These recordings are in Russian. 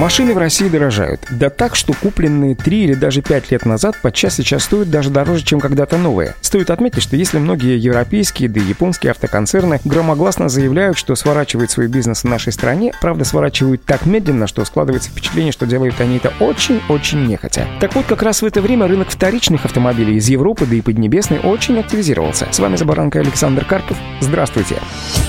Машины в России дорожают. Да так, что купленные 3 или даже 5 лет назад подчас сейчас стоят даже дороже, чем когда-то новые. Стоит отметить, что если многие европейские, да и японские автоконцерны громогласно заявляют, что сворачивают свой бизнес в нашей стране, правда сворачивают так медленно, что складывается впечатление, что делают они это очень-очень нехотя. Так вот, как раз в это время рынок вторичных автомобилей из Европы, да и Поднебесной очень активизировался. С вами за баранкой Александр Карпов. Здравствуйте.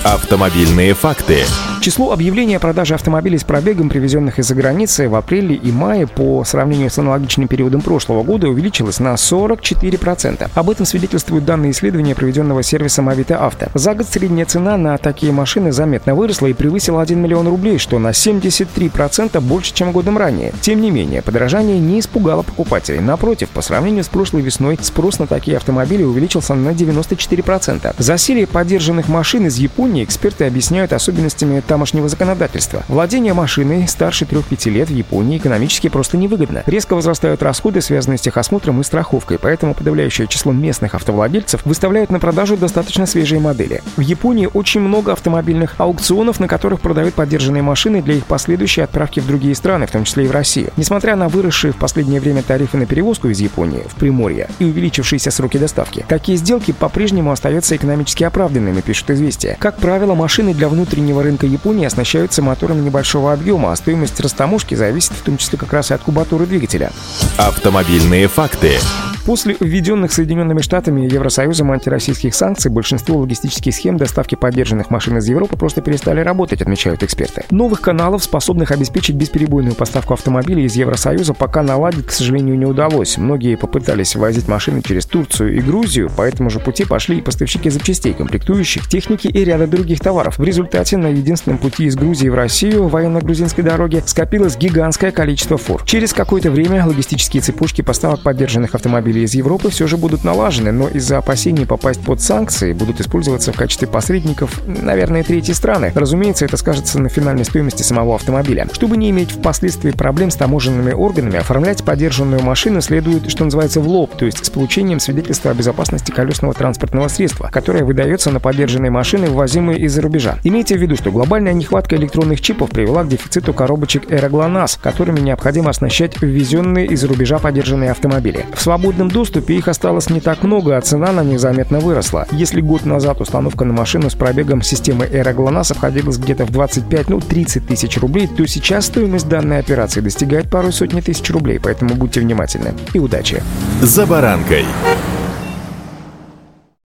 Автомобильные факты. Число объявлений о продаже автомобилей с пробегом, привезенных из-за границы, в апреле и мае по сравнению с аналогичным периодом прошлого года увеличилось на 44%. Об этом свидетельствуют данные исследования, проведенного сервисом Авито Авто. За год средняя цена на такие машины заметно выросла и превысила 1 миллион рублей, что на 73% больше, чем годом ранее. Тем не менее, подорожание не испугало покупателей. Напротив, по сравнению с прошлой весной, спрос на такие автомобили увеличился на 94%. Засилие поддержанных машин из Японии эксперты объясняют особенностями тамошнего законодательства. Владение машиной старше 3-5 лет в Японии экономически просто невыгодно. Резко возрастают расходы, связанные с техосмотром и страховкой, поэтому подавляющее число местных автовладельцев выставляют на продажу достаточно свежие модели. В Японии очень много автомобильных аукционов, на которых продают поддержанные машины для их последующей отправки в другие страны, в том числе и в Россию. Несмотря на выросшие в последнее время тарифы на перевозку из Японии в Приморье и увеличившиеся сроки доставки, такие сделки по-прежнему остаются экономически оправданными, пишут известия. Как правило, машины для внутреннего рынка Японии Японии оснащаются моторами небольшого объема, а стоимость растаможки зависит в том числе как раз и от кубатуры двигателя. Автомобильные факты. После введенных Соединенными Штатами и Евросоюзом антироссийских санкций большинство логистических схем доставки поддержанных машин из Европы просто перестали работать, отмечают эксперты. Новых каналов, способных обеспечить бесперебойную поставку автомобилей из Евросоюза, пока наладить, к сожалению, не удалось. Многие попытались возить машины через Турцию и Грузию, по этому же пути пошли и поставщики запчастей, комплектующих, техники и ряда других товаров. В результате на единственном пути из Грузии в Россию, военно-грузинской дороге, скопилось гигантское количество фур. Через какое-то время логистические цепочки поставок поддержанных автомобилей автомобилей из Европы все же будут налажены, но из-за опасений попасть под санкции будут использоваться в качестве посредников, наверное, третьи страны. Разумеется, это скажется на финальной стоимости самого автомобиля. Чтобы не иметь впоследствии проблем с таможенными органами, оформлять поддержанную машину следует, что называется, в лоб, то есть с получением свидетельства о безопасности колесного транспортного средства, которое выдается на поддержанные машины, ввозимые из-за рубежа. Имейте в виду, что глобальная нехватка электронных чипов привела к дефициту коробочек Aeroglonас, которыми необходимо оснащать ввезенные из-за рубежа поддержанные автомобили. В свободном свободном доступе их осталось не так много, а цена на них заметно выросла. Если год назад установка на машину с пробегом системы Aeroglonас обходилась где-то в 25, ну 30 тысяч рублей, то сейчас стоимость данной операции достигает пару сотни тысяч рублей, поэтому будьте внимательны. И удачи! За баранкой!